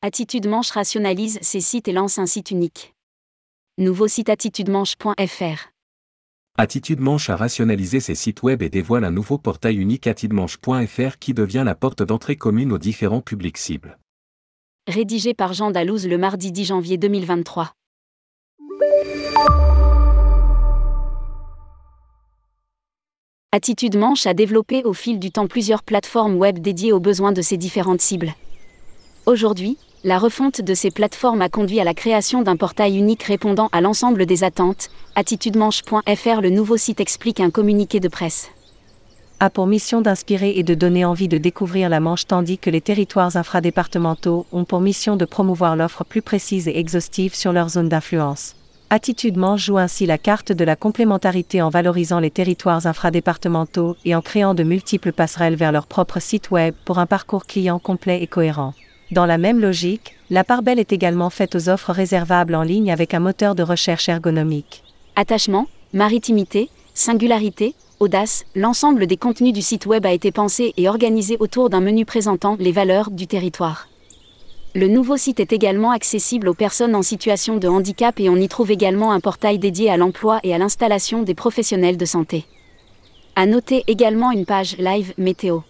Attitude Manche rationalise ses sites et lance un site unique. Nouveau site attitudemanche.fr. Attitude Manche a rationalisé ses sites web et dévoile un nouveau portail unique attitudemanche.fr qui devient la porte d'entrée commune aux différents publics cibles. Rédigé par Jean Dalouse le mardi 10 janvier 2023. Attitude Manche a développé au fil du temps plusieurs plateformes web dédiées aux besoins de ses différentes cibles. Aujourd'hui, la refonte de ces plateformes a conduit à la création d'un portail unique répondant à l'ensemble des attentes. Attitudemanche.fr, le nouveau site explique un communiqué de presse. A pour mission d'inspirer et de donner envie de découvrir la Manche tandis que les territoires infradépartementaux ont pour mission de promouvoir l'offre plus précise et exhaustive sur leur zone d'influence. Attitude Manche joue ainsi la carte de la complémentarité en valorisant les territoires infradépartementaux et en créant de multiples passerelles vers leur propre site web pour un parcours client complet et cohérent. Dans la même logique, la part belle est également faite aux offres réservables en ligne avec un moteur de recherche ergonomique. Attachement, maritimité, singularité, audace, l'ensemble des contenus du site web a été pensé et organisé autour d'un menu présentant les valeurs du territoire. Le nouveau site est également accessible aux personnes en situation de handicap et on y trouve également un portail dédié à l'emploi et à l'installation des professionnels de santé. À noter également une page live météo.